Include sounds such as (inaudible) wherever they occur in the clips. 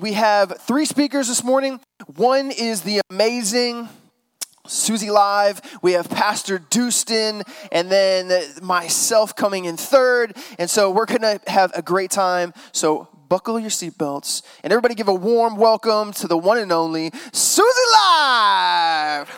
We have three speakers this morning. One is the amazing Susie Live. We have Pastor Dustin, and then myself coming in third. And so we're going to have a great time. So buckle your seatbelts, and everybody give a warm welcome to the one and only Susie Live.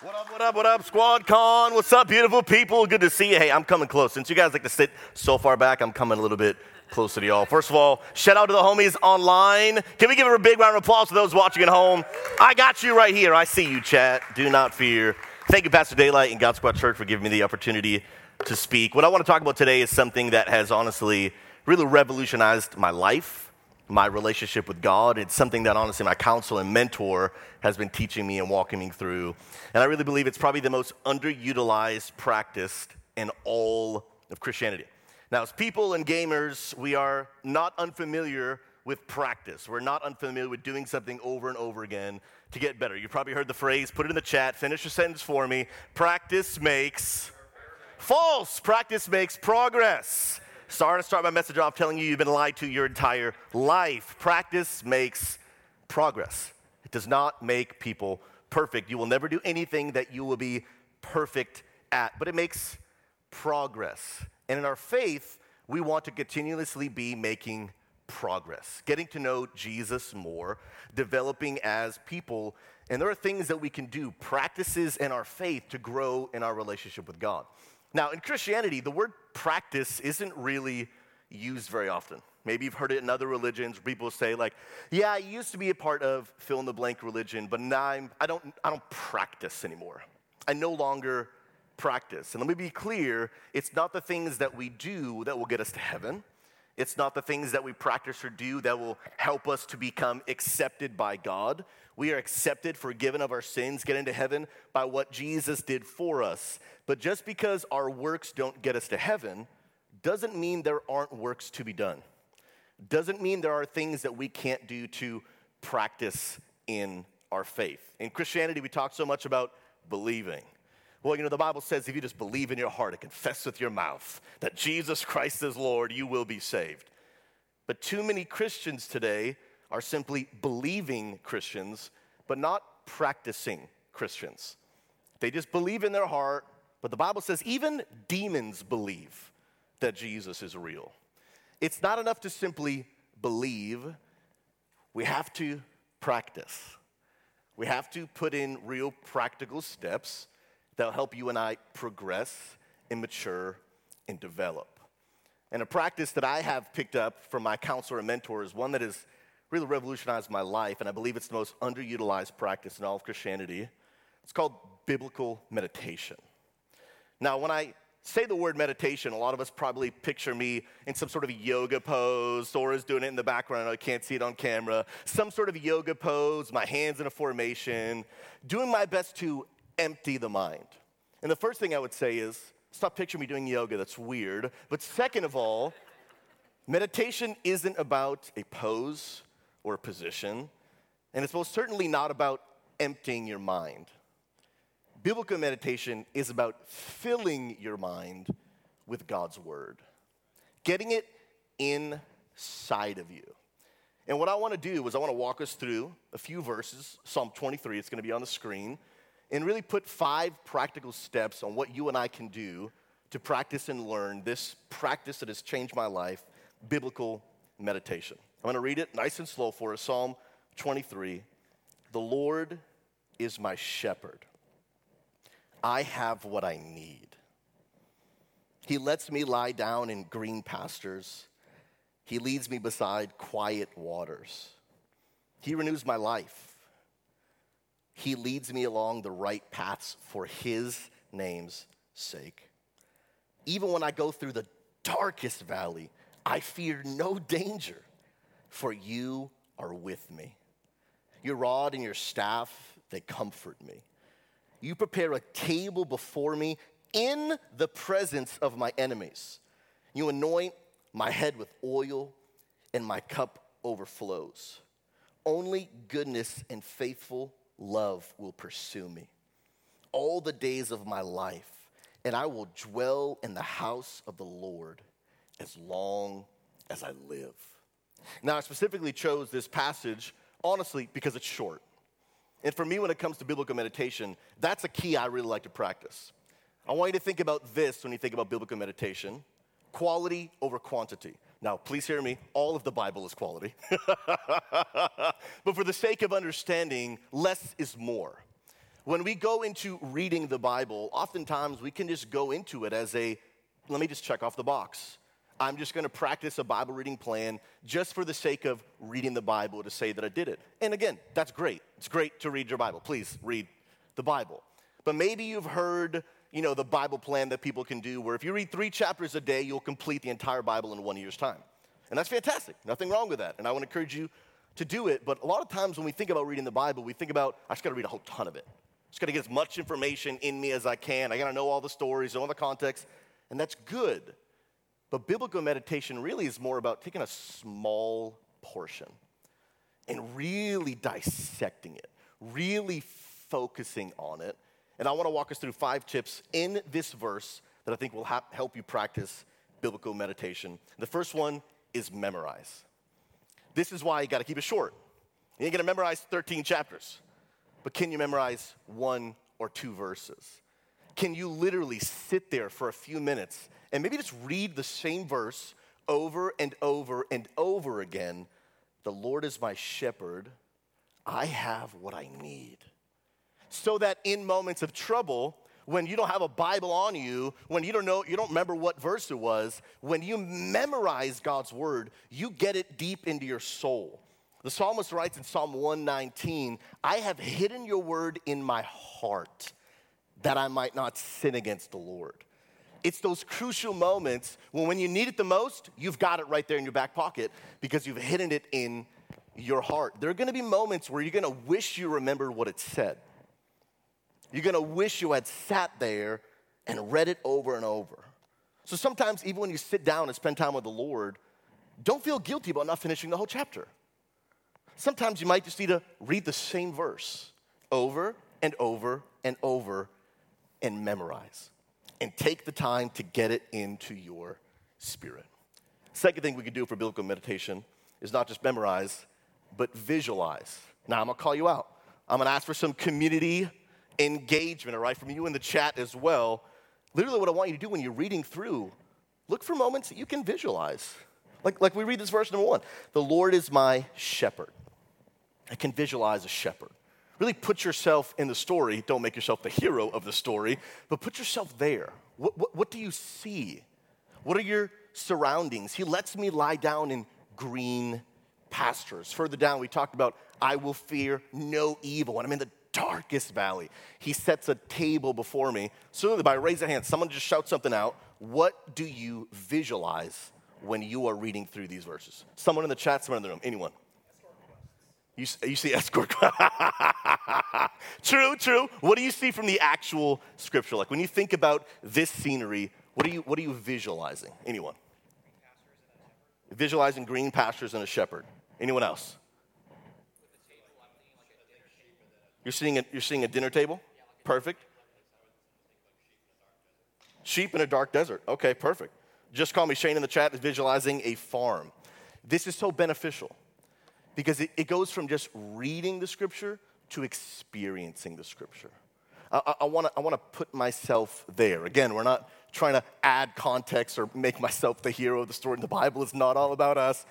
What up, what up, what up, Squad Con? What's up, beautiful people? Good to see you. Hey, I'm coming close. Since you guys like to sit so far back, I'm coming a little bit closer to y'all. First of all, shout out to the homies online. Can we give a big round of applause to those watching at home? I got you right here. I see you, chat. Do not fear. Thank you, Pastor Daylight and God Squad Church, for giving me the opportunity to speak. What I want to talk about today is something that has honestly really revolutionized my life, my relationship with God. It's something that honestly my counselor and mentor has been teaching me and walking me through. And I really believe it's probably the most underutilized practice in all of Christianity. Now, as people and gamers, we are not unfamiliar with practice. We're not unfamiliar with doing something over and over again to get better. You've probably heard the phrase, put it in the chat, finish your sentence for me. Practice makes false. Practice makes progress. Sorry to start my message off telling you you've been lied to your entire life. Practice makes progress. It does not make people perfect. You will never do anything that you will be perfect at, but it makes progress. And in our faith, we want to continuously be making progress, getting to know Jesus more, developing as people. And there are things that we can do, practices in our faith to grow in our relationship with God. Now, in Christianity, the word practice isn't really used very often. Maybe you've heard it in other religions. People say, like, yeah, I used to be a part of fill in the blank religion, but now I'm, I, don't, I don't practice anymore. I no longer practice. And let me be clear it's not the things that we do that will get us to heaven. It's not the things that we practice or do that will help us to become accepted by God. We are accepted, forgiven of our sins, get into heaven by what Jesus did for us. But just because our works don't get us to heaven doesn't mean there aren't works to be done. Doesn't mean there are things that we can't do to practice in our faith. In Christianity, we talk so much about believing. Well, you know, the Bible says if you just believe in your heart and confess with your mouth that Jesus Christ is Lord, you will be saved. But too many Christians today are simply believing Christians, but not practicing Christians. They just believe in their heart, but the Bible says even demons believe that Jesus is real. It's not enough to simply believe, we have to practice. We have to put in real practical steps that'll help you and I progress and mature and develop. And a practice that I have picked up from my counselor and mentor is one that has really revolutionized my life, and I believe it's the most underutilized practice in all of Christianity. It's called biblical meditation. Now, when I say the word meditation, a lot of us probably picture me in some sort of yoga pose. Sora's doing it in the background. I can't see it on camera. Some sort of yoga pose, my hands in a formation, doing my best to empty the mind. And the first thing I would say is stop picturing me doing yoga, that's weird. But second of all, meditation isn't about a pose or a position, and it's most certainly not about emptying your mind. Biblical meditation is about filling your mind with God's word, getting it inside of you. And what I want to do is I want to walk us through a few verses, Psalm 23, it's going to be on the screen, and really put five practical steps on what you and I can do to practice and learn this practice that has changed my life biblical meditation. I'm going to read it nice and slow for us Psalm 23. The Lord is my shepherd. I have what I need. He lets me lie down in green pastures. He leads me beside quiet waters. He renews my life. He leads me along the right paths for His name's sake. Even when I go through the darkest valley, I fear no danger, for you are with me. Your rod and your staff, they comfort me. You prepare a table before me in the presence of my enemies. You anoint my head with oil, and my cup overflows. Only goodness and faithful love will pursue me all the days of my life, and I will dwell in the house of the Lord as long as I live. Now, I specifically chose this passage, honestly, because it's short. And for me, when it comes to biblical meditation, that's a key I really like to practice. I want you to think about this when you think about biblical meditation quality over quantity. Now, please hear me, all of the Bible is quality. (laughs) but for the sake of understanding, less is more. When we go into reading the Bible, oftentimes we can just go into it as a let me just check off the box. I'm just going to practice a Bible reading plan just for the sake of reading the Bible to say that I did it. And again, that's great. It's great to read your Bible. Please read the Bible. But maybe you've heard, you know, the Bible plan that people can do where if you read 3 chapters a day, you'll complete the entire Bible in 1 year's time. And that's fantastic. Nothing wrong with that. And I want to encourage you to do it. But a lot of times when we think about reading the Bible, we think about, I just got to read a whole ton of it. I just got to get as much information in me as I can. I got to know all the stories, know all the context. And that's good. But biblical meditation really is more about taking a small portion and really dissecting it, really focusing on it. And I want to walk us through five tips in this verse that I think will ha- help you practice biblical meditation. The first one is memorize. This is why you got to keep it short. You ain't going to memorize 13 chapters, but can you memorize one or two verses? Can you literally sit there for a few minutes and maybe just read the same verse over and over and over again. The Lord is my shepherd. I have what I need. So that in moments of trouble, when you don't have a Bible on you, when you don't know, you don't remember what verse it was, when you memorize God's word, you get it deep into your soul. The psalmist writes in Psalm 119, I have hidden your word in my heart that I might not sin against the Lord. It's those crucial moments when, when you need it the most, you've got it right there in your back pocket because you've hidden it in your heart. There are gonna be moments where you're gonna wish you remembered what it said. You're gonna wish you had sat there and read it over and over. So sometimes, even when you sit down and spend time with the Lord, don't feel guilty about not finishing the whole chapter. Sometimes you might just need to read the same verse over and over and over and memorize and take the time to get it into your spirit. Second thing we could do for biblical meditation is not just memorize, but visualize. Now, I'm gonna call you out. I'm gonna ask for some community engagement, all right, from you in the chat as well. Literally, what I want you to do when you're reading through, look for moments that you can visualize. Like, like we read this verse number one The Lord is my shepherd. I can visualize a shepherd. Really put yourself in the story. Don't make yourself the hero of the story, but put yourself there. What, what, what do you see? What are your surroundings? He lets me lie down in green pastures. Further down, we talked about, I will fear no evil. When I'm in the darkest valley, He sets a table before me. So, by raise a hand, someone just shout something out. What do you visualize when you are reading through these verses? Someone in the chat, someone in the room, anyone. You, you see escort. (laughs) true, true. What do you see from the actual scripture? Like when you think about this scenery, what are you, what are you visualizing? Anyone? Visualizing green pastures and a shepherd. Anyone else? You're seeing a, you're seeing a dinner table? Perfect. Sheep in a dark desert. Okay, perfect. Just call me Shane in the chat is visualizing a farm. This is so beneficial because it, it goes from just reading the scripture to experiencing the scripture. I, I want to I wanna put myself there. Again, we're not trying to add context or make myself the hero of the story. in The Bible is not all about us,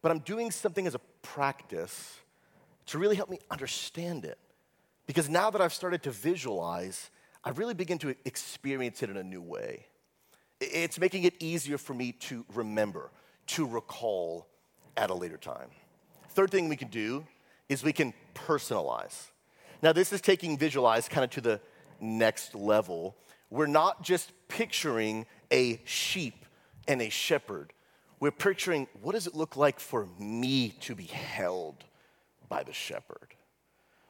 but I'm doing something as a practice to really help me understand it. Because now that I've started to visualize, I really begin to experience it in a new way. It's making it easier for me to remember, to recall at a later time. Third thing we can do is we can personalize. Now, this is taking visualize kind of to the next level. We're not just picturing a sheep and a shepherd. We're picturing what does it look like for me to be held by the shepherd?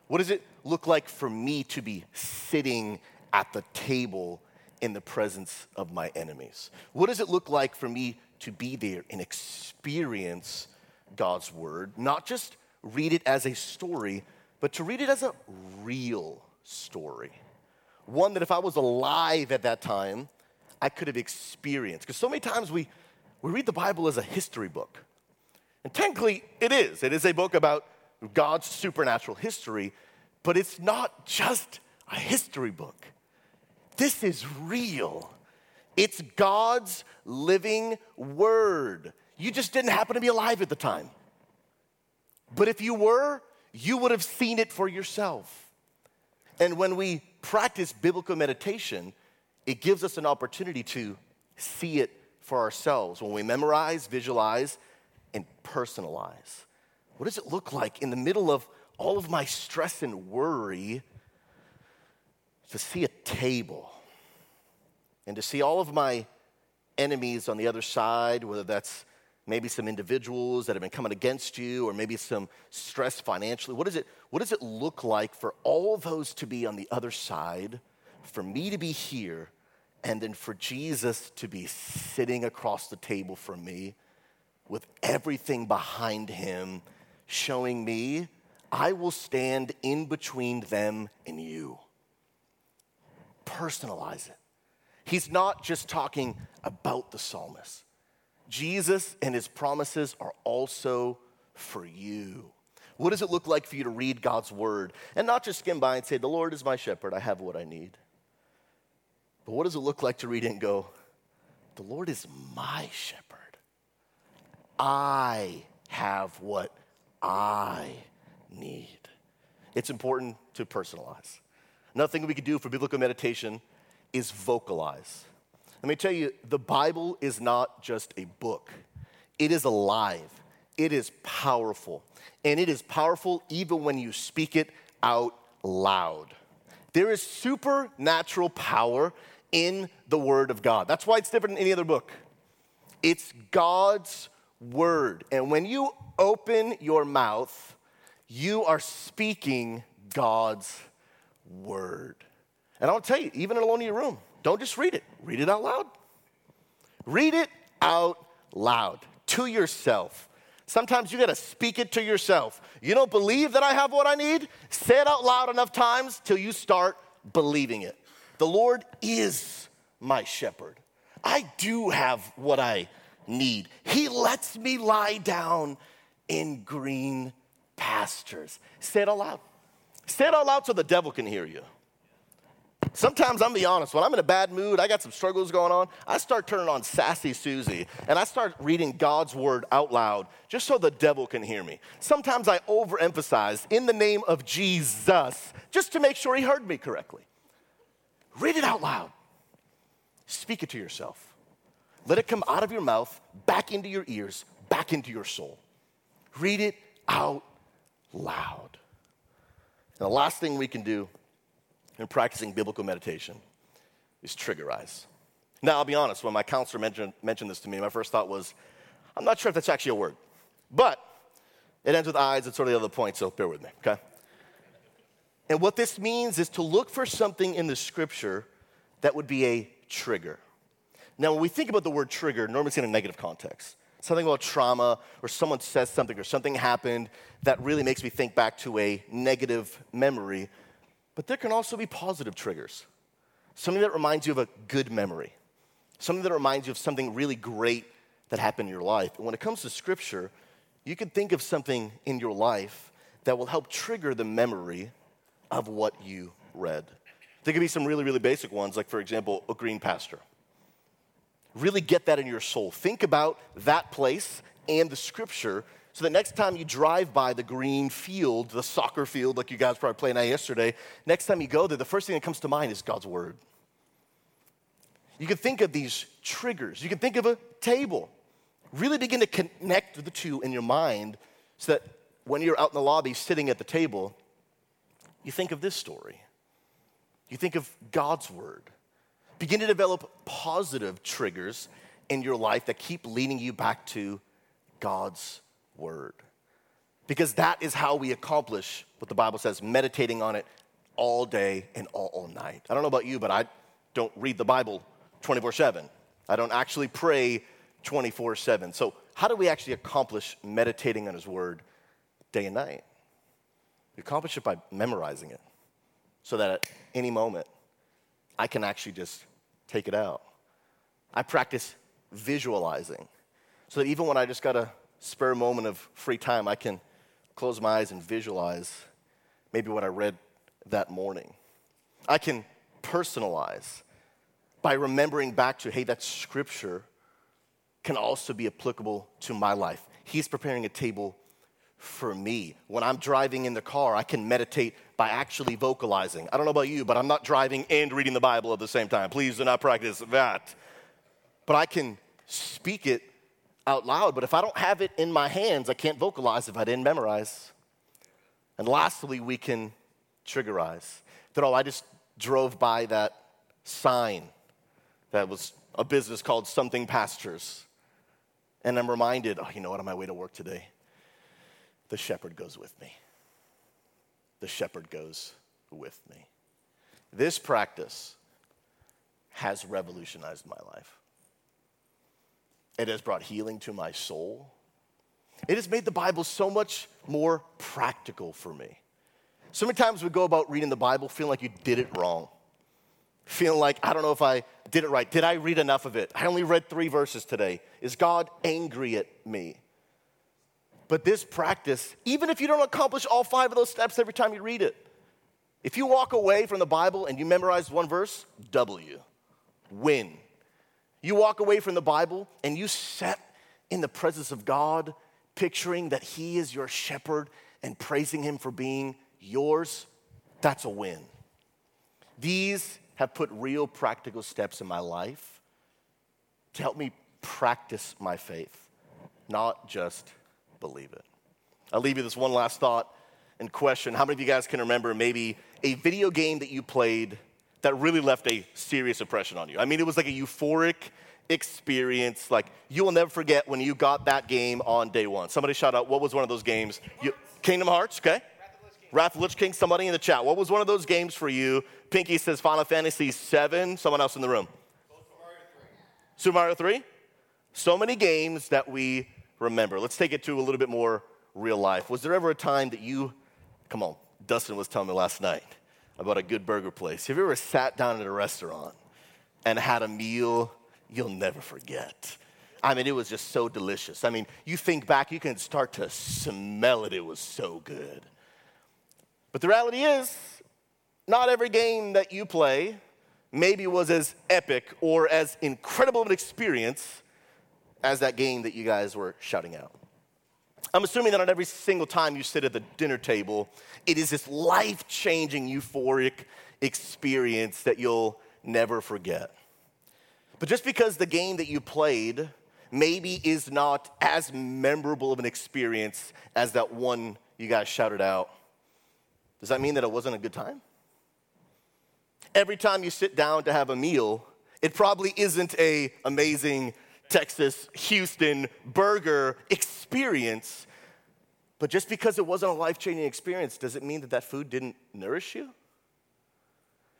What does it look like for me to be sitting at the table in the presence of my enemies? What does it look like for me to be there and experience God's word, not just read it as a story, but to read it as a real story. One that if I was alive at that time, I could have experienced. Because so many times we, we read the Bible as a history book. And technically, it is. It is a book about God's supernatural history, but it's not just a history book. This is real. It's God's living word. You just didn't happen to be alive at the time. But if you were, you would have seen it for yourself. And when we practice biblical meditation, it gives us an opportunity to see it for ourselves. When we memorize, visualize, and personalize. What does it look like in the middle of all of my stress and worry to see a table and to see all of my enemies on the other side, whether that's maybe some individuals that have been coming against you or maybe some stress financially. What, is it, what does it look like for all those to be on the other side, for me to be here, and then for Jesus to be sitting across the table from me with everything behind him showing me I will stand in between them and you. Personalize it. He's not just talking about the psalmist. Jesus and his promises are also for you. What does it look like for you to read God's word and not just skim by and say, The Lord is my shepherd, I have what I need? But what does it look like to read it and go, The Lord is my shepherd? I have what I need. It's important to personalize. Another thing we could do for biblical meditation is vocalize. Let me tell you, the Bible is not just a book, it is alive, it is powerful, and it is powerful even when you speak it out loud. There is supernatural power in the Word of God. That's why it's different than any other book. It's God's Word. And when you open your mouth, you are speaking God's Word. And I'll tell you, even alone in your room, don't just read it, read it out loud. Read it out loud to yourself. Sometimes you gotta speak it to yourself. You don't believe that I have what I need? Say it out loud enough times till you start believing it. The Lord is my shepherd. I do have what I need. He lets me lie down in green pastures. Say it out loud. Say it all out so the devil can hear you. Sometimes I'm be honest, when I'm in a bad mood, I got some struggles going on, I start turning on Sassy Susie and I start reading God's word out loud just so the devil can hear me. Sometimes I overemphasize in the name of Jesus just to make sure he heard me correctly. Read it out loud. Speak it to yourself. Let it come out of your mouth, back into your ears, back into your soul. Read it out loud. And the last thing we can do in practicing biblical meditation is triggerize. Now, I'll be honest, when my counselor mentioned, mentioned this to me, my first thought was, I'm not sure if that's actually a word. But it ends with eyes, it's sort of the other point, so bear with me, okay? And what this means is to look for something in the scripture that would be a trigger. Now, when we think about the word trigger, normally it's in a negative context. Something about trauma, or someone says something, or something happened that really makes me think back to a negative memory. But there can also be positive triggers. Something that reminds you of a good memory, something that reminds you of something really great that happened in your life. And when it comes to scripture, you can think of something in your life that will help trigger the memory of what you read. There could be some really, really basic ones, like, for example, a green pasture. Really get that in your soul. Think about that place and the scripture so that next time you drive by the green field, the soccer field, like you guys probably playing at yesterday, next time you go there, the first thing that comes to mind is God's word. You can think of these triggers. You can think of a table. Really begin to connect the two in your mind so that when you're out in the lobby sitting at the table, you think of this story. You think of God's word. Begin to develop positive triggers in your life that keep leading you back to God's word. Because that is how we accomplish what the Bible says, meditating on it all day and all, all night. I don't know about you, but I don't read the Bible 24 7. I don't actually pray 24 7. So, how do we actually accomplish meditating on His Word day and night? We accomplish it by memorizing it so that at any moment I can actually just take it out. I practice visualizing so that even when I just got a spare moment of free time, I can close my eyes and visualize maybe what I read that morning. I can personalize by remembering back to, hey, that scripture can also be applicable to my life. He's preparing a table for me. When I'm driving in the car, I can meditate by actually vocalizing. I don't know about you, but I'm not driving and reading the Bible at the same time. Please do not practice that. But I can speak it out loud, but if I don't have it in my hands, I can't vocalize if I didn't memorize. And lastly, we can triggerize. That, oh, I just drove by that sign that was a business called Something Pastures. And I'm reminded, oh, you know what, on my way to work today, the shepherd goes with me. The shepherd goes with me. This practice has revolutionized my life. It has brought healing to my soul. It has made the Bible so much more practical for me. So many times we go about reading the Bible feeling like you did it wrong, feeling like, I don't know if I did it right. Did I read enough of it? I only read three verses today. Is God angry at me? But this practice, even if you don't accomplish all five of those steps every time you read it, if you walk away from the Bible and you memorize one verse, W, win. You walk away from the Bible and you set in the presence of God, picturing that He is your shepherd and praising Him for being yours, that's a win. These have put real practical steps in my life to help me practice my faith, not just believe it. I'll leave you this one last thought and question. How many of you guys can remember maybe a video game that you played that really left a serious impression on you. I mean, it was like a euphoric experience. Like, you will never forget when you got that game on day one. Somebody shout out, what was one of those games? You, Kingdom Hearts, okay? Wrath of Lich King, somebody in the chat. What was one of those games for you? Pinky says Final Fantasy VII. Someone else in the room. Super Mario 3. Super Mario 3? So many games that we remember. Let's take it to a little bit more real life. Was there ever a time that you, come on, Dustin was telling me last night, about a good burger place. Have you ever sat down at a restaurant and had a meal you'll never forget? I mean, it was just so delicious. I mean, you think back, you can start to smell it. It was so good. But the reality is, not every game that you play maybe was as epic or as incredible of an experience as that game that you guys were shouting out. I'm assuming that on every single time you sit at the dinner table, it is this life changing, euphoric experience that you'll never forget. But just because the game that you played maybe is not as memorable of an experience as that one you guys shouted out, does that mean that it wasn't a good time? Every time you sit down to have a meal, it probably isn't a amazing Texas, Houston burger experience. But just because it wasn't a life changing experience, does it mean that that food didn't nourish you?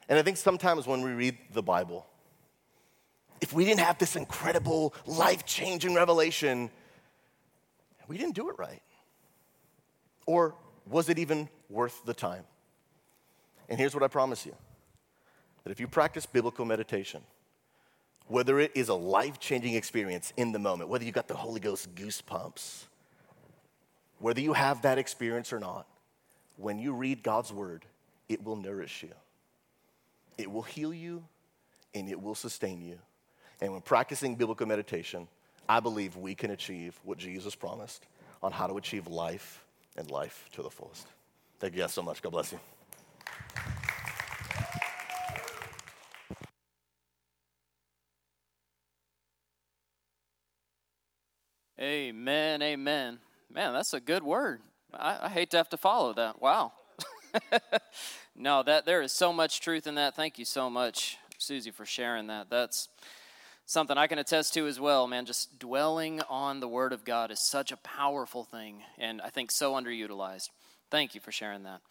And I think sometimes when we read the Bible, if we didn't have this incredible life changing revelation, we didn't do it right. Or was it even worth the time? And here's what I promise you that if you practice biblical meditation, whether it is a life changing experience in the moment, whether you got the Holy Ghost goosebumps, whether you have that experience or not, when you read God's word, it will nourish you, it will heal you, and it will sustain you. And when practicing biblical meditation, I believe we can achieve what Jesus promised on how to achieve life and life to the fullest. Thank you guys so much. God bless you. Amen, amen. Man, that's a good word. I, I hate to have to follow that. Wow. (laughs) no, that there is so much truth in that. Thank you so much, Susie, for sharing that. That's something I can attest to as well, man. Just dwelling on the Word of God is such a powerful thing, and I think so underutilized. Thank you for sharing that.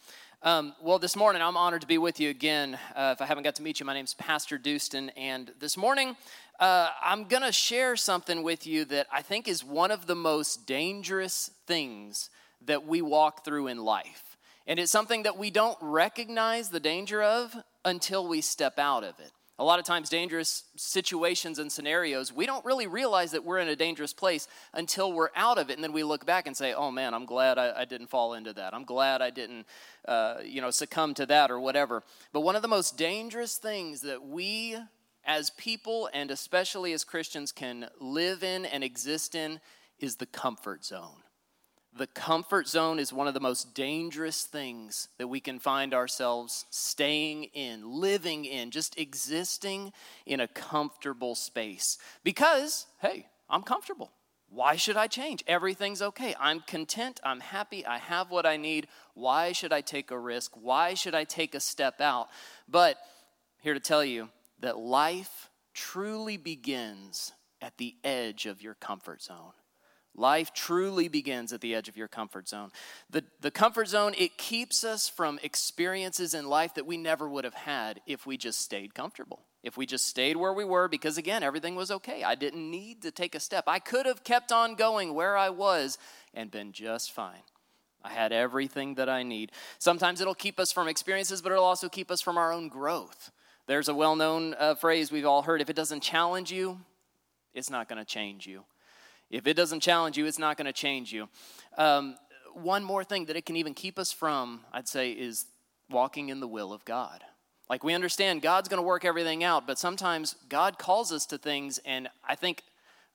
Um, well, this morning I'm honored to be with you again. Uh, if I haven't got to meet you, my name's Pastor Dustin, and this morning uh, I'm going to share something with you that I think is one of the most dangerous things that we walk through in life. And it's something that we don't recognize the danger of until we step out of it. A lot of times, dangerous situations and scenarios, we don't really realize that we're in a dangerous place until we're out of it. And then we look back and say, oh man, I'm glad I, I didn't fall into that. I'm glad I didn't, uh, you know, succumb to that or whatever. But one of the most dangerous things that we as people and especially as Christians can live in and exist in is the comfort zone. The comfort zone is one of the most dangerous things that we can find ourselves staying in, living in, just existing in a comfortable space. Because, hey, I'm comfortable. Why should I change? Everything's okay. I'm content. I'm happy. I have what I need. Why should I take a risk? Why should I take a step out? But here to tell you that life truly begins at the edge of your comfort zone. Life truly begins at the edge of your comfort zone. The, the comfort zone, it keeps us from experiences in life that we never would have had if we just stayed comfortable. If we just stayed where we were, because again, everything was okay. I didn't need to take a step. I could have kept on going where I was and been just fine. I had everything that I need. Sometimes it'll keep us from experiences, but it'll also keep us from our own growth. There's a well known uh, phrase we've all heard if it doesn't challenge you, it's not going to change you. If it doesn't challenge you, it's not going to change you. Um, one more thing that it can even keep us from, I'd say, is walking in the will of God. Like we understand God's going to work everything out, but sometimes God calls us to things, and I think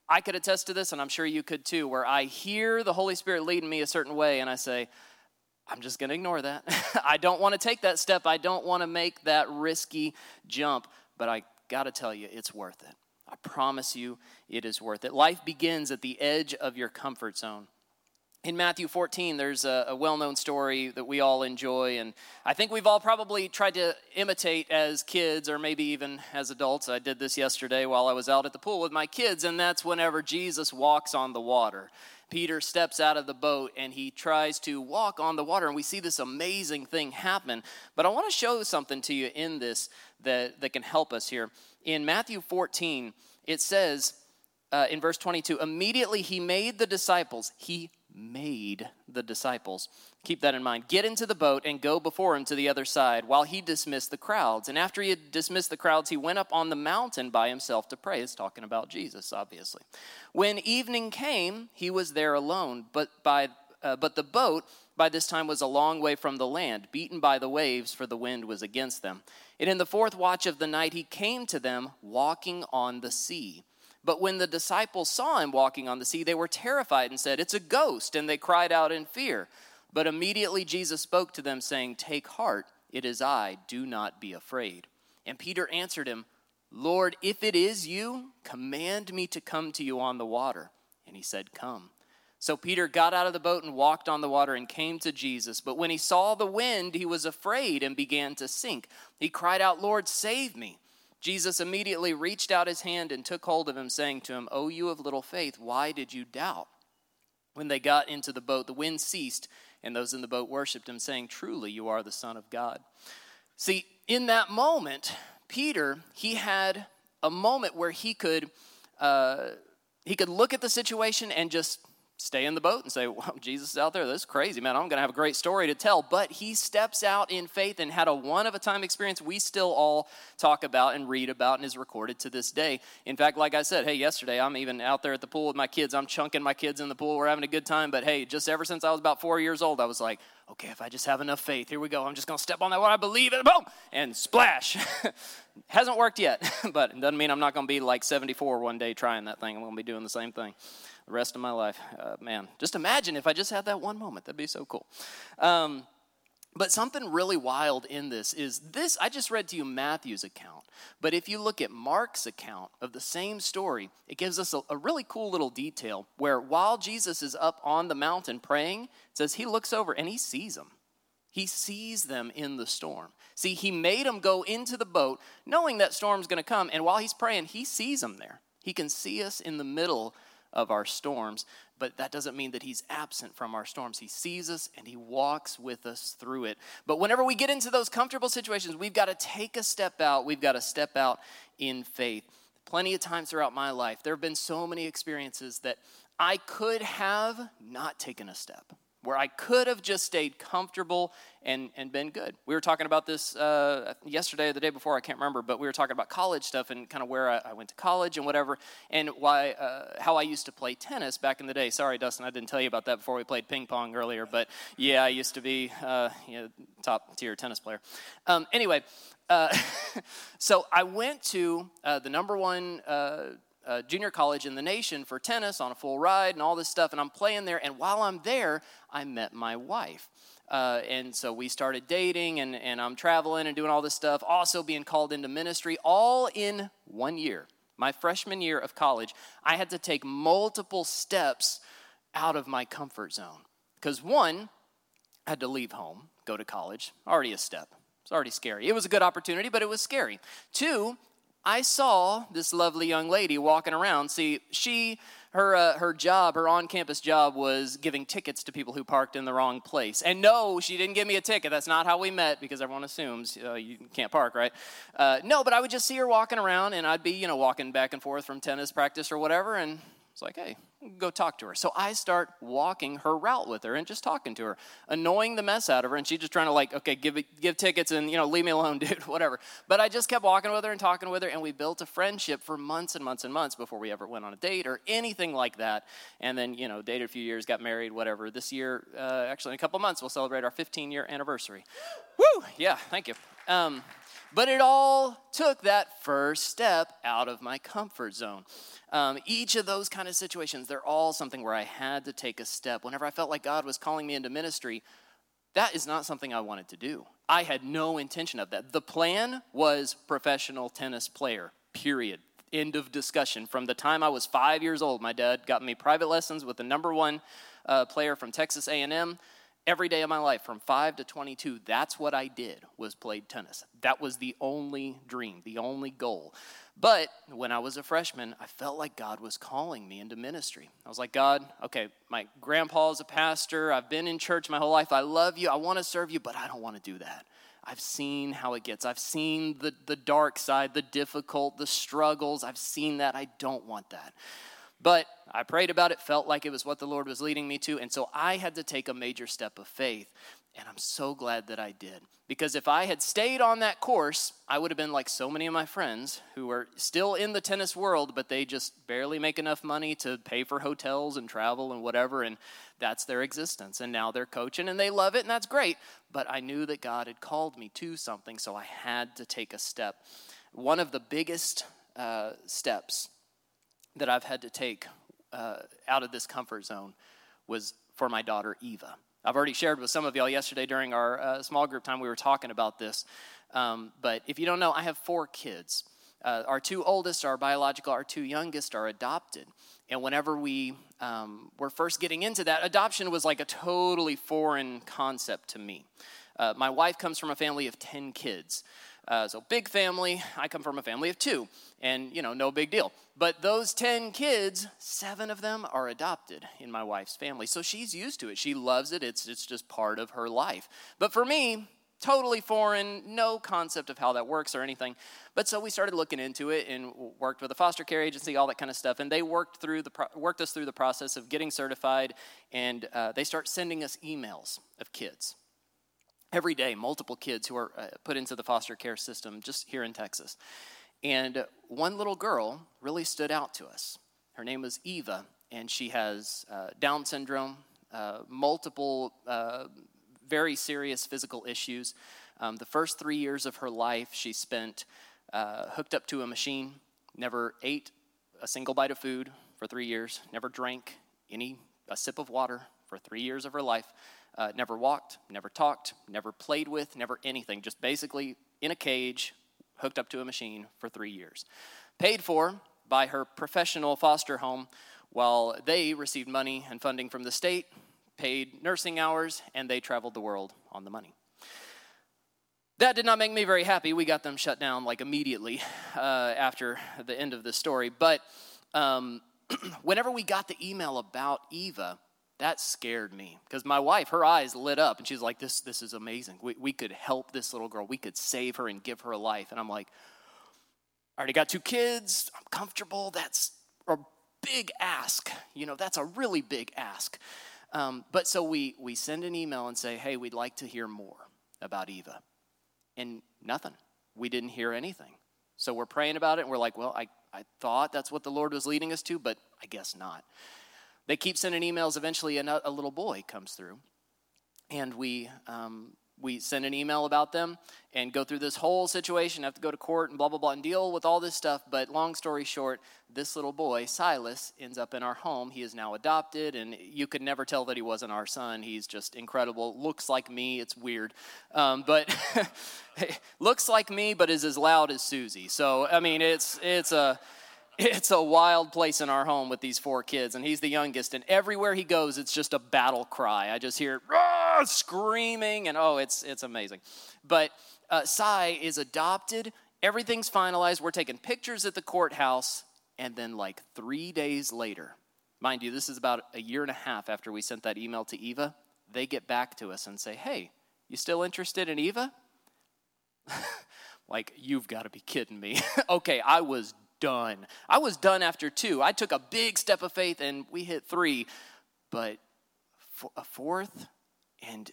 I could attest to this, and I'm sure you could too, where I hear the Holy Spirit leading me a certain way, and I say, I'm just going to ignore that. (laughs) I don't want to take that step. I don't want to make that risky jump, but I got to tell you, it's worth it. I promise you it is worth it. Life begins at the edge of your comfort zone. In Matthew 14, there's a, a well known story that we all enjoy, and I think we've all probably tried to imitate as kids or maybe even as adults. I did this yesterday while I was out at the pool with my kids, and that's whenever Jesus walks on the water. Peter steps out of the boat and he tries to walk on the water, and we see this amazing thing happen. But I want to show something to you in this that, that can help us here. In Matthew 14, it says uh, in verse 22 immediately he made the disciples, he made the disciples. Keep that in mind. Get into the boat and go before him to the other side while he dismissed the crowds. And after he had dismissed the crowds, he went up on the mountain by himself to pray. It's talking about Jesus, obviously. When evening came, he was there alone, but by uh, but the boat by this time was a long way from the land, beaten by the waves, for the wind was against them. And in the fourth watch of the night, he came to them walking on the sea. But when the disciples saw him walking on the sea, they were terrified and said, It's a ghost, and they cried out in fear. But immediately Jesus spoke to them, saying, Take heart, it is I, do not be afraid. And Peter answered him, Lord, if it is you, command me to come to you on the water. And he said, Come. So Peter got out of the boat and walked on the water and came to Jesus. But when he saw the wind, he was afraid and began to sink. He cried out, Lord, save me. Jesus immediately reached out his hand and took hold of him, saying to him, O you of little faith, why did you doubt? When they got into the boat, the wind ceased, and those in the boat worshiped him, saying, Truly, you are the Son of God. See, in that moment, Peter, he had a moment where he could. Uh, he could look at the situation and just stay in the boat and say, (laughs) well, Jesus is out there. This crazy, man. I'm going to have a great story to tell. But he steps out in faith and had a one of a time experience we still all talk about and read about and is recorded to this day. In fact, like I said, hey, yesterday I'm even out there at the pool with my kids. I'm chunking my kids in the pool. We're having a good time. But hey, just ever since I was about four years old, I was like, okay, if I just have enough faith, here we go. I'm just going to step on that what I believe in, boom, and splash. (laughs) Hasn't worked yet, (laughs) but it doesn't mean I'm not going to be like 74 one day trying that thing. I'm going to be doing the same thing the rest of my life. Uh, man, just imagine if I just had that one moment. That'd be so cool. Um, but something really wild in this is this I just read to you Matthew's account. But if you look at Mark's account of the same story, it gives us a, a, really cool little detail where while Jesus is up on the mountain praying, it says he looks over and he sees them. He sees them in the storm. See, he made them go into the boat knowing that storm's going to come. And while he's praying, he sees them there. He can see us in the middle of our storms, but that doesn't mean that he's absent from our storms. He sees us and he walks with us through it. But whenever we get into those comfortable situations, we've got to take a step out. We've got to step out in faith. Plenty of times throughout my life, there have been so many experiences that I could have not taken a step. Where I could have just stayed comfortable and, and been good. We were talking about this uh, yesterday or the day before, I can't remember, but we were talking about college stuff and kind of where I, I went to college and whatever, and why uh, how I used to play tennis back in the day. Sorry, Dustin, I didn't tell you about that before we played ping pong earlier, but yeah, I used to be uh, you know, top tier tennis player. Um, anyway, uh, (laughs) so I went to uh, the number one uh, junior college in the nation for tennis on a full ride and all this stuff. And I'm playing there. And while I'm there, I met my wife. Uh, and so we started dating, and, and I'm traveling and doing all this stuff, also being called into ministry, all in one year. My freshman year of college, I had to take multiple steps out of my comfort zone. Because one, I had to leave home, go to college, already a step. It's already scary. It was a good opportunity, but it was scary. Two, I saw this lovely young lady walking around. See, she, her, uh, her job, her on campus job was giving tickets to people who parked in the wrong place. And no, she didn't give me a ticket. That's not how we met because everyone assumes uh, you can't park, right? Uh, no, but I would just see her walking around and I'd be, you know, walking back and forth from tennis practice or whatever. And it's like, hey, go talk to her. So I start walking her route with her and just talking to her, annoying the mess out of her. And she's just trying to like, okay, give give tickets and you know, leave me alone, (laughs) dude, whatever. But I just kept walking with her and talking with her, and we built a friendship for months and months and months before we ever went on a date or anything like that. And then you know, dated a few years, got married, whatever. This year, uh, actually, in a couple months, we'll celebrate our 15 year anniversary. (gasps) Woo! Yeah, thank you. Um, but it all took that first step out of my comfort zone. Um, each of those kind of situations, they're all something where I had to take a step. Whenever I felt like God was calling me into ministry, that is not something I wanted to do. I had no intention of that. The plan was professional tennis player, period. End of discussion. From the time I was five years old, my dad got me private lessons with the number one uh, player from Texas A&M every day of my life from 5 to 22 that's what i did was played tennis that was the only dream the only goal but when I was a freshman, I felt like God was calling me into ministry. I was like, God, okay, my grandpa is a pastor. I've been in church my whole life. I love you. I want to serve you, but I don't want to do that. I've seen how it gets. I've seen the, the dark side, the difficult, the struggles. I've seen that. I don't want that. But I prayed about it, felt like it was what the Lord was leading me to, and so I had to take a major step of faith. And I'm so glad that I did. Because if I had stayed on that course, I would have been like so many of my friends who are still in the tennis world, but they just barely make enough money to pay for hotels and travel and whatever. And that's their existence. And now they're coaching and they love it, and that's great. But I knew that God had called me to something, so I had to take a step. One of the biggest uh, steps that I've had to take uh, out of this comfort zone was for my daughter, Eva. I've already shared with some of y'all yesterday during our uh, small group time, we were talking about this. Um, but if you don't know, I have four kids. Uh, our two oldest are biological, our two youngest are adopted. And whenever we um, were first getting into that, adoption was like a totally foreign concept to me. Uh, my wife comes from a family of 10 kids. Uh, so big family. I come from a family of two, and you know, no big deal. But those 10 kids, seven of them are adopted in my wife's family. So she's used to it. She loves it. It's, it's just part of her life. But for me, totally foreign, no concept of how that works or anything. But so we started looking into it and worked with a foster care agency, all that kind of stuff. And they worked through the worked us through the process of getting certified, and uh, they start sending us emails of kids every day multiple kids who are uh, put into the foster care system just here in Texas. And one little girl really stood out to us. Her name was Eva, and she has uh, Down syndrome, uh, multiple uh, very serious physical issues. Um, the first three years of her life, she spent uh, hooked up to a machine, never ate a single bite of food for three years, never drank any a sip of water for three years of her life uh, never walked, never talked, never played with, never anything. Just basically in a cage, hooked up to a machine for three years. Paid for by her professional foster home while they received money and funding from the state, paid nursing hours, and they traveled the world on the money. That did not make me very happy. We got them shut down like immediately uh, after the end of the story. But um, (clears throat) whenever we got the email about Eva, that scared me because my wife her eyes lit up and she's like this this is amazing we, we could help this little girl we could save her and give her a life and i'm like i already got two kids i'm comfortable that's a big ask you know that's a really big ask Um, but so we, we send an email and say, hey, we'd like to hear more about Eva. And nothing. We didn't hear anything. So we're praying about it and we're like, well, I, I thought that's what the Lord was leading us to, but I guess not. They keep sending emails. Eventually, a, a little boy comes through. And we, um, we send an email about them and go through this whole situation, have to go to court and blah, blah, blah, and deal with all this stuff. But long story short, this little boy, Silas, ends up in our home. He is now adopted, and you could never tell that he wasn't our son. He's just incredible. Looks like me. It's weird. Um, but (laughs) looks like me, but is as loud as Susie. So, I mean, it's, it's a it's a wild place in our home with these four kids, and he's the youngest. And everywhere he goes, it's just a battle cry. I just hear screaming, and oh, it's it's amazing. But uh, Sai is adopted. Everything's finalized. We're taking pictures at the courthouse, and then like three days later, mind you, this is about a year and a half after we sent that email to Eva. They get back to us and say, "Hey, you still interested in Eva?" (laughs) like you've got to be kidding me. (laughs) okay, I was done. I was done after two. I took a big step of faith and we hit three, but a fourth and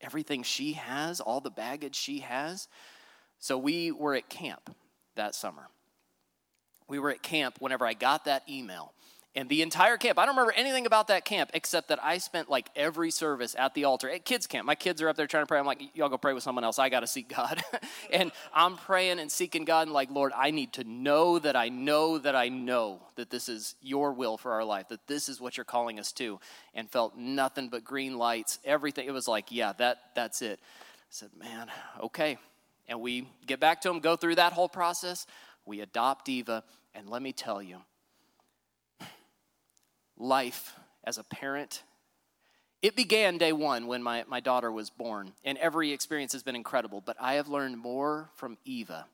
everything she has, all the baggage she has. So we were at camp that summer. We were at camp whenever I got that email. And the entire camp, I don't remember anything about that camp except that I spent like every service at the altar at kids' camp. My kids are up there trying to pray. I'm like, y'all go pray with someone else. I got to seek God. (laughs) and I'm praying and seeking God and like, Lord, I need to know that I know that I know that this is your will for our life, that this is what you're calling us to. And felt nothing but green lights, everything. It was like, yeah, that, that's it. I said, man, okay. And we get back to him, go through that whole process. We adopt Eva. And let me tell you, life as a parent. It began day one when my, my daughter was born, and every experience has been incredible. But I have learned more from Eva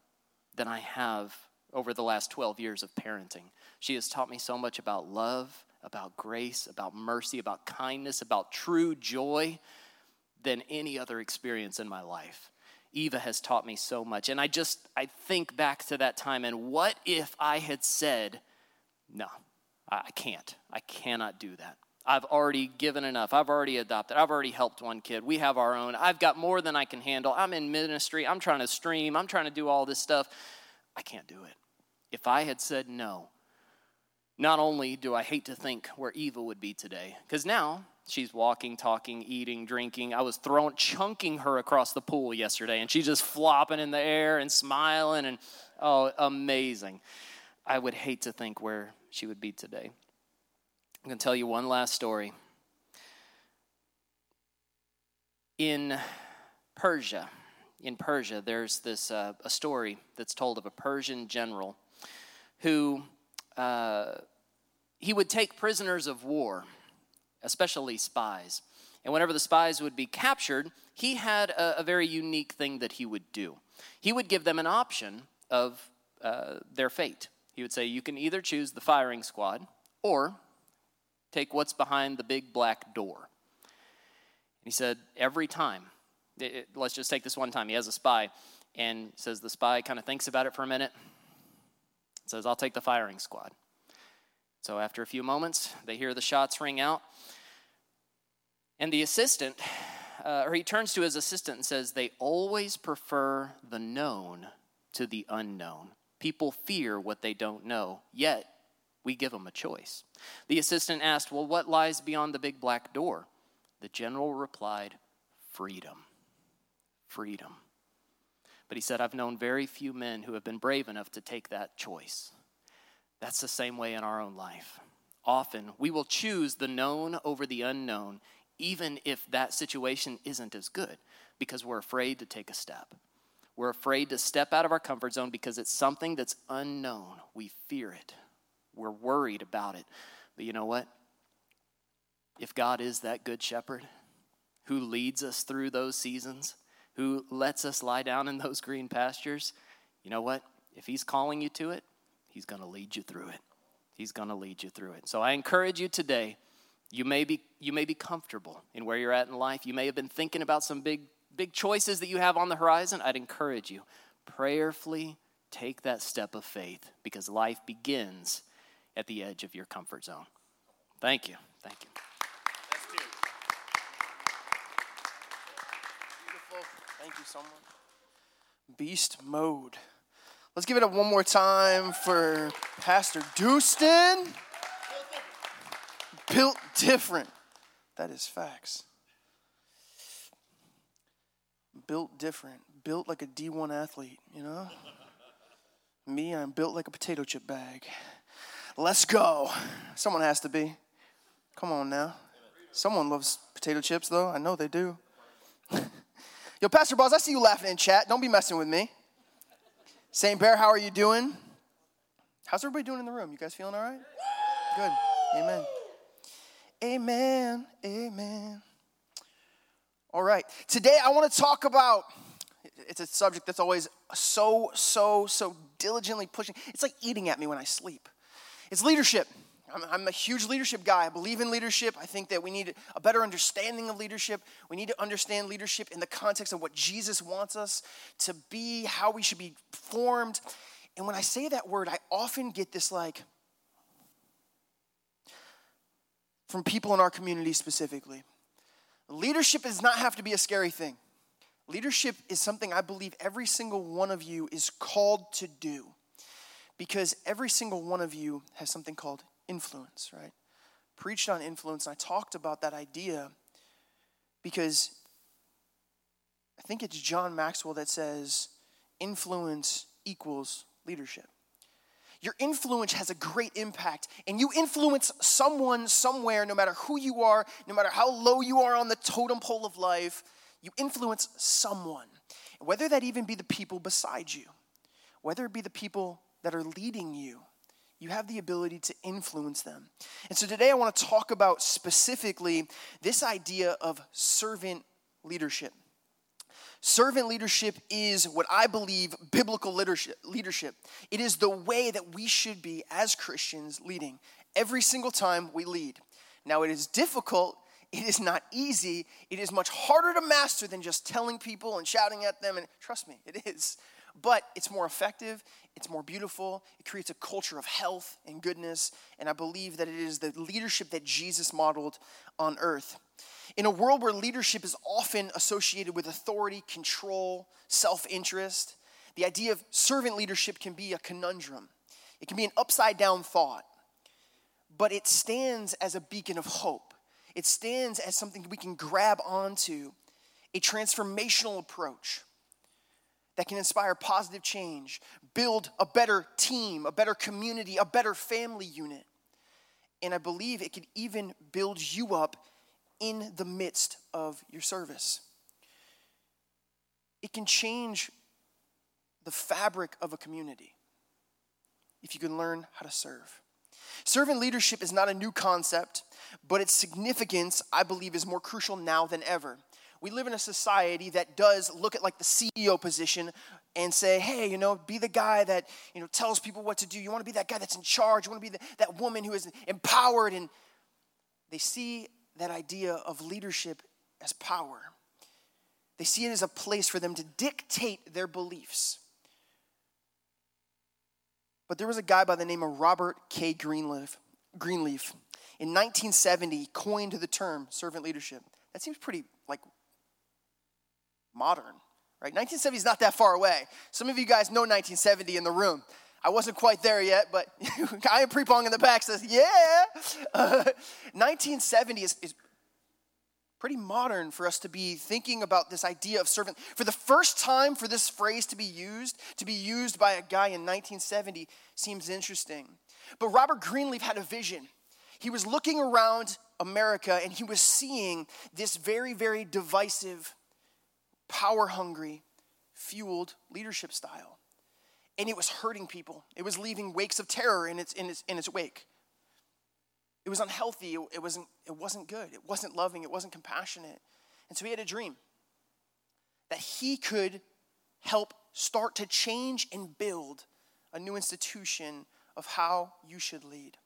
than I have over the last 12 years of parenting. She has taught me so much about love, about grace, about mercy, about kindness, about true joy than any other experience in my life. Eva has taught me so much. And I just, I think back to that time and what if I had said, no, I can't. I cannot do that. I've already given enough. I've already adopted. I've already helped one kid. We have our own. I've got more than I can handle. I'm in ministry. I'm trying to stream. I'm trying to do all this stuff. I can't do it. If I had said no, not only do I hate to think where Eva would be today, because now she's walking, talking, eating, drinking. I was throwing, chunking her across the pool yesterday, and she's just flopping in the air and smiling, and oh, amazing. I would hate to think where she would be today. I'm going to tell you one last story. In Persia, in Persia, there's this uh, a story that's told of a Persian general who uh, he would take prisoners of war, especially spies. And whenever the spies would be captured, he had a, a very unique thing that he would do. He would give them an option of uh, their fate. He would say, You can either choose the firing squad or take what's behind the big black door. And he said, Every time, it, it, let's just take this one time. He has a spy, and says the spy kind of thinks about it for a minute, says, I'll take the firing squad. So after a few moments, they hear the shots ring out, and the assistant, uh, or he turns to his assistant and says, They always prefer the known to the unknown. People fear what they don't know, yet we give them a choice. The assistant asked, Well, what lies beyond the big black door? The general replied, Freedom. Freedom. But he said, I've known very few men who have been brave enough to take that choice. That's the same way in our own life. Often we will choose the known over the unknown, even if that situation isn't as good, because we're afraid to take a step. We're afraid to step out of our comfort zone because it's something that's unknown. We fear it. We're worried about it. But you know what? If God is that good shepherd who leads us through those seasons, who lets us lie down in those green pastures, you know what? If He's calling you to it, He's going to lead you through it. He's going to lead you through it. So I encourage you today. You may be you may be comfortable in where you're at in life. You may have been thinking about some big big choices that you have on the horizon, I'd encourage you prayerfully take that step of faith because life begins at the edge of your comfort zone. Thank you. Thank you. Beautiful. Thank you, someone. Beast mode. Let's give it up one more time for Pastor Dustin. Built different. That is facts. Built different. Built like a D1 athlete, you know? Me, I'm built like a potato chip bag. Let's go. Someone has to be. Come on now. Someone loves potato chips, though. I know they do. (laughs) Yo, Pastor Boss, I see you laughing in chat. Don't be messing with me. St. Bear, how are you doing? How's everybody doing in the room? You guys feeling all right? Good. Amen. Amen. Amen. All right. Today I want to talk about it's a subject that's always so so so diligently pushing. It's like eating at me when I sleep. It's leadership. I'm, I'm, a huge leadership guy. I believe in leadership. I think that we need a better understanding of leadership. We need to understand leadership in the context of what Jesus wants us to be, how we should be formed. And when I say that word, I often get this like, from people in our community specifically. Leadership does not have to be a scary thing. Leadership is something I believe every single one of you is called to do because every single one of you has something called influence, right? Preached on influence, and I talked about that idea because I think it's John Maxwell that says influence equals leadership. Your influence has a great impact, and you influence someone somewhere, no matter who you are, no matter how low you are on the totem pole of life, you influence someone. Whether that even be the people beside you, whether it be the people that are leading you, you have the ability to influence them. And so today I want to talk about specifically this idea of servant leadership. Servant leadership is what I believe biblical leadership. It is the way that we should be as Christians leading every single time we lead. Now, it is difficult, it is not easy, it is much harder to master than just telling people and shouting at them. And trust me, it is but it's more effective, it's more beautiful, it creates a culture of health and goodness, and I believe that it is the leadership that Jesus modeled on earth. In a world where leadership is often associated with authority, control, self interest, the idea of servant leadership can be a conundrum. It can be an upside down thought, but it stands as a beacon of hope. It stands as something we can grab onto, a transformational approach that can inspire positive change, build a better team, a better community, a better family unit. And I believe it could even build you up in the midst of your service. It can change the fabric of a community if you can learn how to serve. Servant leadership is not a new concept, but its significance, I believe, is more crucial now than ever we live in a society that does look at like the CEO position and say, hey, you know, be the guy that, you know, tells people what to do. You want to be that guy that's in charge. You want to be the, that woman who is empowered. And they see that idea of leadership as power. They see it as a place for them to dictate their beliefs. But there was a guy by the name of Robert K. Greenleaf. Greenleaf. In 1970, coined the term servant leadership. That seems pretty like modern, right? 1970 is not that far away. Some of you guys know 1970 in the room. I wasn't quite there yet, but (laughs) I am pre-pong in the back says, yeah. Uh, 1970 is, is pretty modern for us to be thinking about this idea of servant. For the first time for this phrase to be used, to be used by a guy in 1970 seems interesting. But Robert Greenleaf had a vision. He was looking around America and he was seeing this very, very divisive power hungry, fueled leadership style. And it was hurting people. It was leaving wakes of terror in its, in its, in its wake. It was unhealthy. It, it, wasn't, it wasn't good. It wasn't loving. It wasn't compassionate. And so he had a dream that he could help start to change and build a new institution of how you should lead.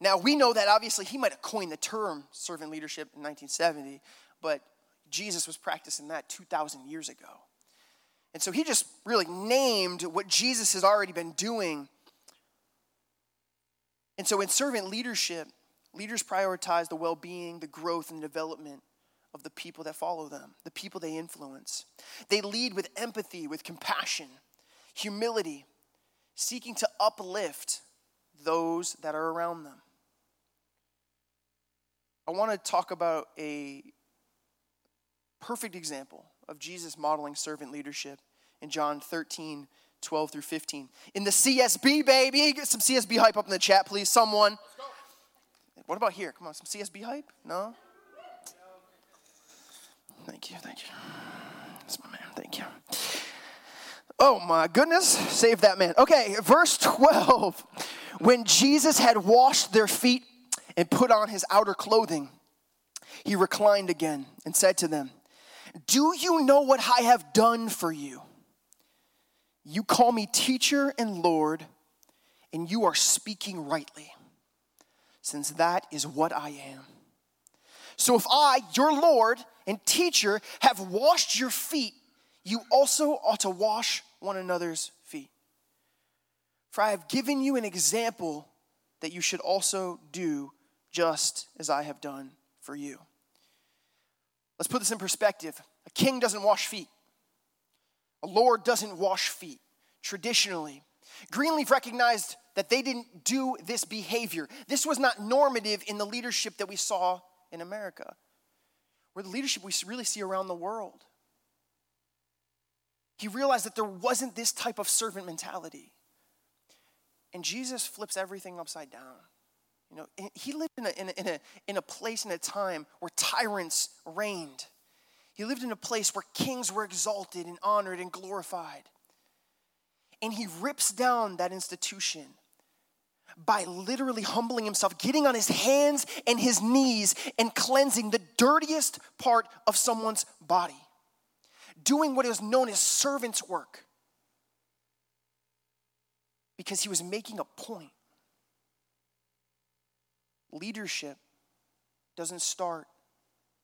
Now, we know that obviously he might have coined the term servant leadership in 1970, but Jesus was practicing that 2,000 years ago. And so he just really named what Jesus has already been doing. And so in servant leadership, leaders prioritize the well being, the growth, and the development of the people that follow them, the people they influence. They lead with empathy, with compassion, humility, seeking to uplift those that are around them. I want to talk about a perfect example of Jesus modeling servant leadership in John 13, 12 through 15. In the CSB, baby. Get some CSB hype up in the chat, please. Someone. What about here? Come on, some CSB hype? No? Thank you, thank you. That's my man, thank you. Oh my goodness, save that man. Okay, verse 12. When Jesus had washed their feet and put on his outer clothing, he reclined again and said to them, Do you know what I have done for you? You call me teacher and Lord, and you are speaking rightly, since that is what I am. So if I, your Lord and teacher, have washed your feet, you also ought to wash one another's feet. For I have given you an example that you should also do just as I have done for you. Let's put this in perspective. A king doesn't wash feet. A lord doesn't wash feet traditionally. Greenleaf recognized that they didn't do this behavior. This was not normative in the leadership that we saw in America, or the leadership we really see around the world. He realized that there wasn't this type of servant mentality. And Jesus flips everything upside down. You know, he lived in a, in a, in a, in a place and a time where tyrants reigned. He lived in a place where kings were exalted and honored and glorified. And he rips down that institution by literally humbling himself, getting on his hands and his knees and cleansing the dirtiest part of someone's body, doing what is known as servant's work. Because he was making a point. Leadership doesn't start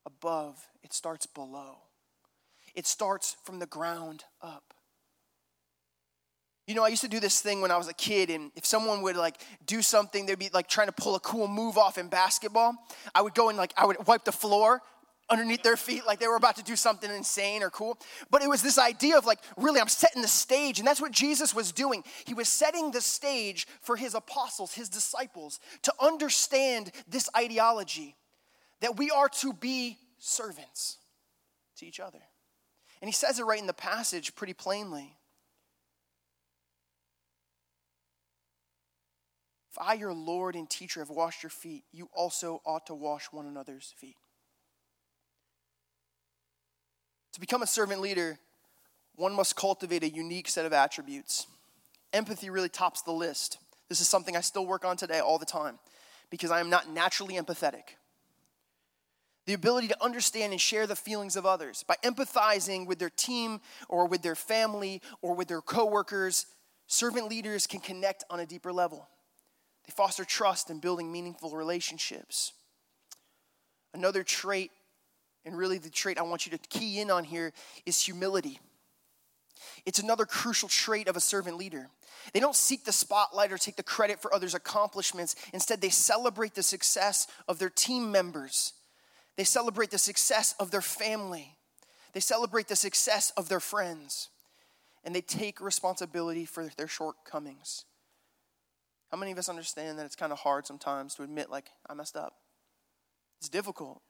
above, it starts below. It starts from the ground up. You know, I used to do this thing when I was a kid, and if someone would like do something, they'd be like trying to pull a cool move off in basketball. I would go and like I would wipe the floor underneath their feet like they were about to do something insane or cool. But it was this idea of like, really, I'm setting the stage. And that's what Jesus was doing. He was setting the stage for his apostles, his disciples, to understand this ideology that we are to be servants to each other. And he says it right in the passage pretty plainly. If I, your Lord and teacher, have washed your feet, you also ought to wash one another's feet. To become a servant leader, one must cultivate a unique set of attributes. Empathy really tops the list. This is something I still work on today all the time because I am not naturally empathetic. The ability to understand and share the feelings of others by empathizing with their team or with their family or with their coworkers, servant leaders can connect on a deeper level. They foster trust and building meaningful relationships. Another trait, and really the trait I want you to key in on here, is humility. It's another crucial trait of a servant leader. They don't seek the spotlight or take the credit for others' accomplishments. Instead, they celebrate the success of their team members. They celebrate the success of their family. They celebrate the success of their friends. And they take responsibility for their shortcomings. How many of us understand that it's kind of hard sometimes to admit, like, I messed up? It's difficult,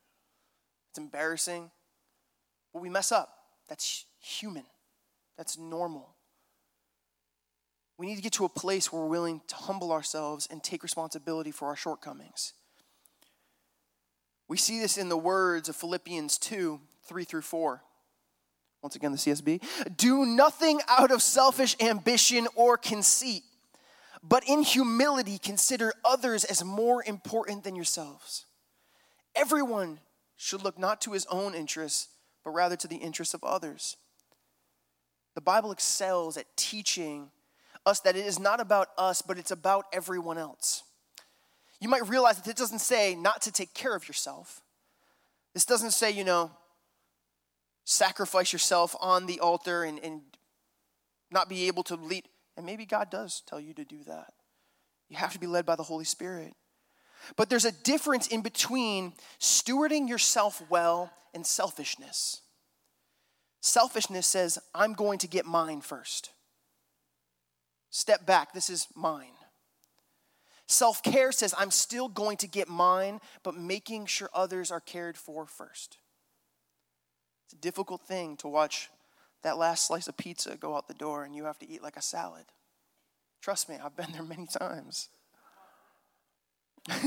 it's embarrassing, but we mess up. That's human, that's normal. We need to get to a place where we're willing to humble ourselves and take responsibility for our shortcomings. We see this in the words of Philippians 2 3 through 4. Once again, the CSB. Do nothing out of selfish ambition or conceit but in humility consider others as more important than yourselves. Everyone should look not to his own interests, but rather to the interests of others. The Bible excels at teaching us that it is not about us, but it's about everyone else. You might realize that it doesn't say not to take care of yourself. This doesn't say, you know, sacrifice yourself on the altar and, and not be able to lead. And maybe God does tell you to do that. You have to be led by the Holy Spirit. But there's a difference in between stewarding yourself well and selfishness. Selfishness says, I'm going to get mine first. Step back, this is mine. Self care says, I'm still going to get mine, but making sure others are cared for first. It's a difficult thing to watch that last slice of pizza go out the door and you have to eat like a salad. Trust me, I've been there many (laughs) times. (laughs)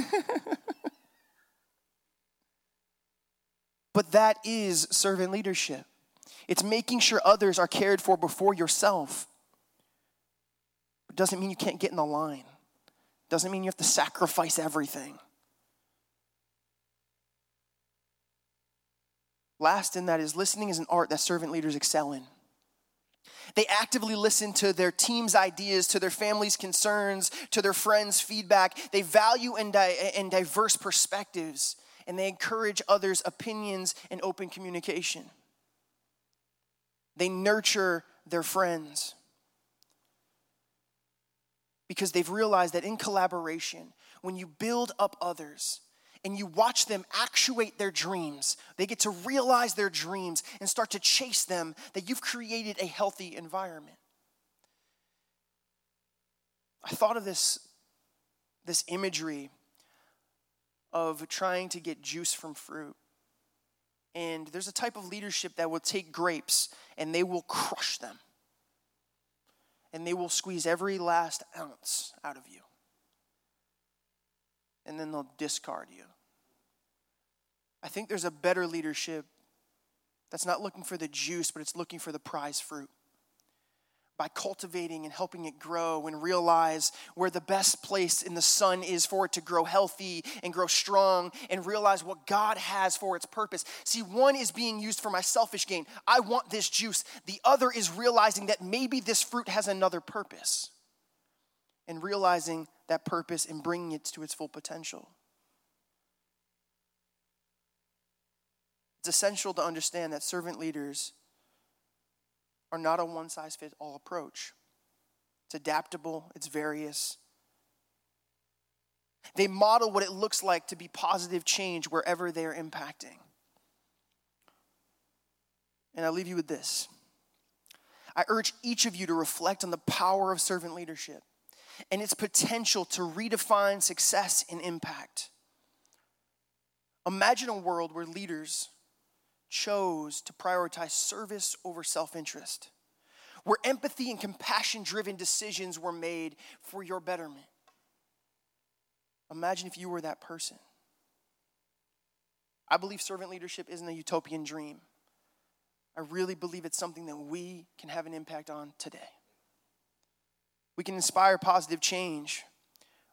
but that is servant leadership. It's making sure others are cared for before yourself. It doesn't mean you can't get in the line. It doesn't mean you have to sacrifice everything. Last in that is listening is an art that servant leaders excel in. They actively listen to their team's ideas, to their family's concerns, to their friends' feedback. They value and, di- and diverse perspectives, and they encourage others' opinions and open communication. They nurture their friends because they've realized that in collaboration, when you build up others, and you watch them actuate their dreams, they get to realize their dreams and start to chase them, that you've created a healthy environment. I thought of this, this imagery of trying to get juice from fruit. And there's a type of leadership that will take grapes and they will crush them. And they will squeeze every last ounce out of you. And then they'll discard you. I think there's a better leadership that's not looking for the juice, but it's looking for the prize fruit. By cultivating and helping it grow and realize where the best place in the sun is for it to grow healthy and grow strong and realize what God has for its purpose. See, one is being used for my selfish gain. I want this juice. The other is realizing that maybe this fruit has another purpose and realizing that purpose and bringing it to its full potential. It's essential to understand that servant leaders are not a one size fits all approach. It's adaptable, it's various. They model what it looks like to be positive change wherever they are impacting. And I leave you with this. I urge each of you to reflect on the power of servant leadership and its potential to redefine success and impact. Imagine a world where leaders chose to prioritize service over self interest, where empathy and compassion driven decisions were made for your betterment. Imagine if you were that person. I believe servant leadership isn't a utopian dream. I really believe it's something that we can have an impact on today. We can inspire positive change,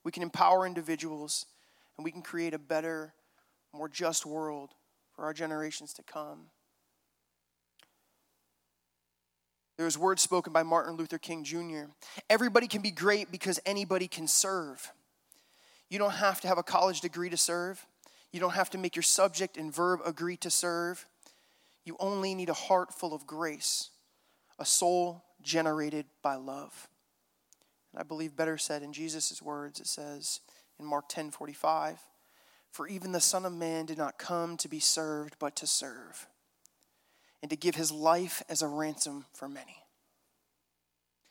we can empower individuals, and we can create a better, more just world for our generations to come. There was words spoken by Martin Luther King Jr. Everybody can be great because anybody can serve. You don't have to have a college degree to serve. You don't have to make your subject and verb agree to serve. You only need a heart full of grace, a soul generated by love. And I believe better said in Jesus' words, it says in Mark 10 45, for even the Son of Man did not come to be served, but to serve, and to give his life as a ransom for many.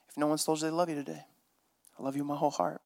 If no one's told you they love you today, I love you with my whole heart.